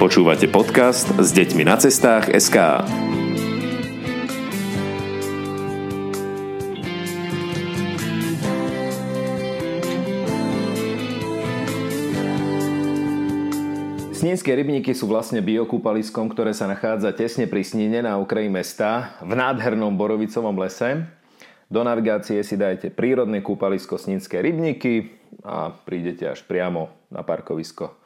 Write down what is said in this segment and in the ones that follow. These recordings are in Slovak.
Počúvate podcast s deťmi na cestách SK. Snínske rybníky sú vlastne biokúpaliskom, ktoré sa nachádza tesne pri Sníne na okraji mesta v nádhernom borovicovom lese. Do navigácie si dajte prírodné kúpalisko Snínske rybníky a prídete až priamo na parkovisko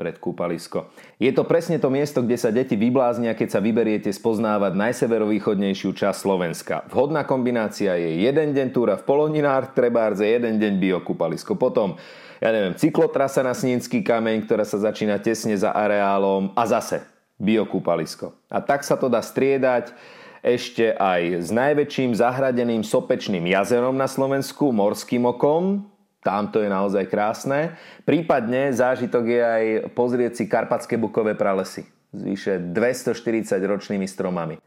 pred kúpalisko. Je to presne to miesto, kde sa deti vybláznia, keď sa vyberiete spoznávať najseverovýchodnejšiu časť Slovenska. Vhodná kombinácia je jeden deň túra v Poloninár, trebárze jeden deň biokúpalisko. Potom, ja neviem, cyklotrasa na Snínsky kameň, ktorá sa začína tesne za areálom a zase biokúpalisko. A tak sa to dá striedať ešte aj s najväčším zahradeným sopečným jazerom na Slovensku, Morským okom, tam to je naozaj krásne. Prípadne zážitok je aj pozrieť si Karpatské bukové pralesy s vyše 240 ročnými stromami. E,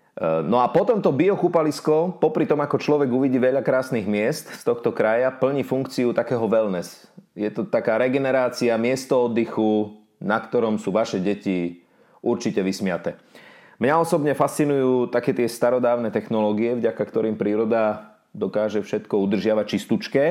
no a potom to biokúpalisko, popri tom ako človek uvidí veľa krásnych miest z tohto kraja, plní funkciu takého wellness. Je to taká regenerácia, miesto oddychu, na ktorom sú vaše deti určite vysmiate. Mňa osobne fascinujú také tie starodávne technológie, vďaka ktorým príroda dokáže všetko udržiavať čistúčké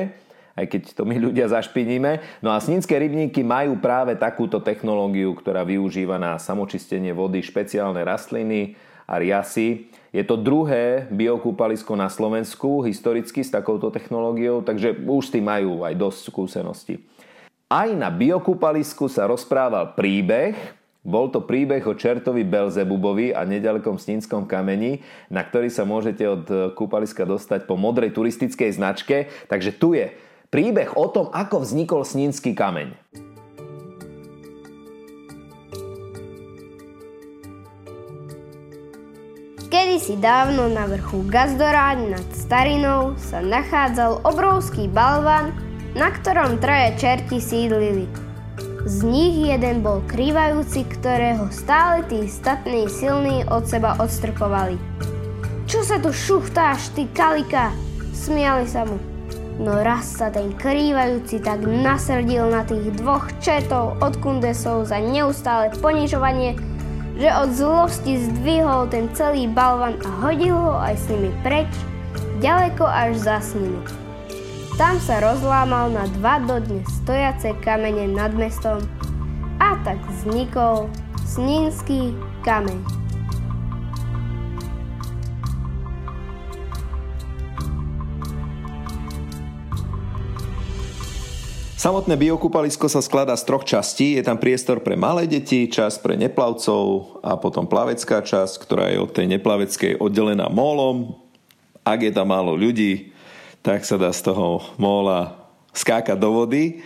aj keď to my ľudia zašpiníme. No a snícké rybníky majú práve takúto technológiu, ktorá využíva na samočistenie vody špeciálne rastliny a riasy. Je to druhé biokúpalisko na Slovensku historicky s takouto technológiou, takže už s tým majú aj dosť skúseností. Aj na biokúpalisku sa rozprával príbeh, bol to príbeh o čertovi Belzebubovi a nedalekom Snínskom kameni, na ktorý sa môžete od kúpaliska dostať po modrej turistickej značke. Takže tu je Príbeh o tom, ako vznikol Snínsky kameň. Kedysi dávno na vrchu Gazdoráň nad Starinou sa nachádzal obrovský balvan, na ktorom traje čerti sídlili. Z nich jeden bol krývajúci, ktorého stále tí statní silní od seba odstrkovali. Čo sa tu šuchtáš, ty kalika? Smiali sa mu. No raz sa ten krývajúci tak nasrdil na tých dvoch četov od kundesov za neustále ponižovanie, že od zlosti zdvihol ten celý balvan a hodil ho aj s nimi preč, ďaleko až za sninu. Tam sa rozlámal na dva dodnes stojace kamene nad mestom a tak vznikol Snínsky kameň. Samotné biokúpalisko sa skladá z troch častí. Je tam priestor pre malé deti, čas pre neplavcov a potom plavecká časť, ktorá je od tej neplaveckej oddelená mólom. Ak je tam málo ľudí, tak sa dá z toho móla skákať do vody.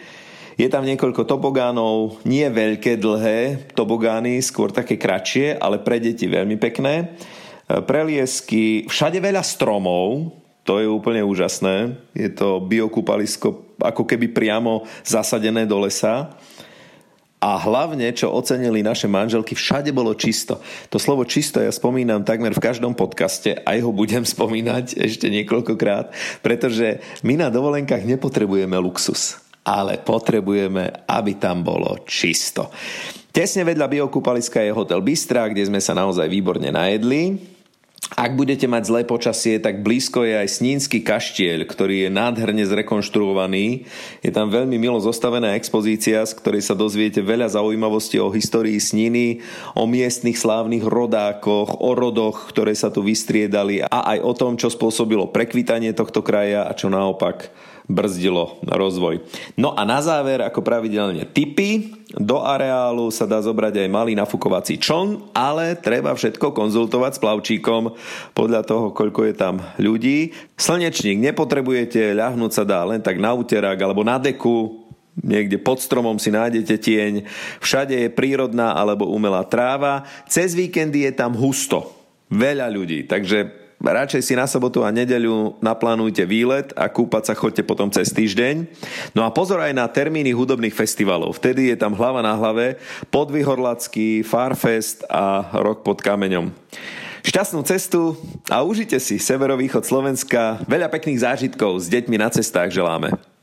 Je tam niekoľko tobogánov, nie veľké, dlhé tobogány, skôr také kratšie, ale pre deti veľmi pekné. Preliesky, všade veľa stromov, to je úplne úžasné. Je to biokúpalisko ako keby priamo zasadené do lesa. A hlavne, čo ocenili naše manželky, všade bolo čisto. To slovo čisto ja spomínam takmer v každom podcaste, aj ho budem spomínať ešte niekoľkokrát, pretože my na dovolenkách nepotrebujeme luxus, ale potrebujeme, aby tam bolo čisto. Tesne vedľa biokúpaliska je hotel Bystra, kde sme sa naozaj výborne najedli. Ak budete mať zlé počasie, tak blízko je aj Snínsky kaštieľ, ktorý je nádherne zrekonštruovaný. Je tam veľmi milo zostavená expozícia, z ktorej sa dozviete veľa zaujímavostí o histórii Sníny, o miestnych slávnych rodákoch, o rodoch, ktoré sa tu vystriedali a aj o tom, čo spôsobilo prekvitanie tohto kraja a čo naopak brzdilo rozvoj. No a na záver, ako pravidelne tipy, do areálu sa dá zobrať aj malý nafukovací čln, ale treba všetko konzultovať s plavčíkom podľa toho, koľko je tam ľudí. Slnečník nepotrebujete, ľahnúť sa dá len tak na úterák alebo na deku, niekde pod stromom si nájdete tieň, všade je prírodná alebo umelá tráva, cez víkendy je tam husto, veľa ľudí, takže radšej si na sobotu a nedeľu naplánujte výlet a kúpať sa chodte potom cez týždeň. No a pozor aj na termíny hudobných festivalov. Vtedy je tam hlava na hlave Podvihorlacký, Farfest a Rok pod kameňom. Šťastnú cestu a užite si severovýchod Slovenska. Veľa pekných zážitkov s deťmi na cestách želáme.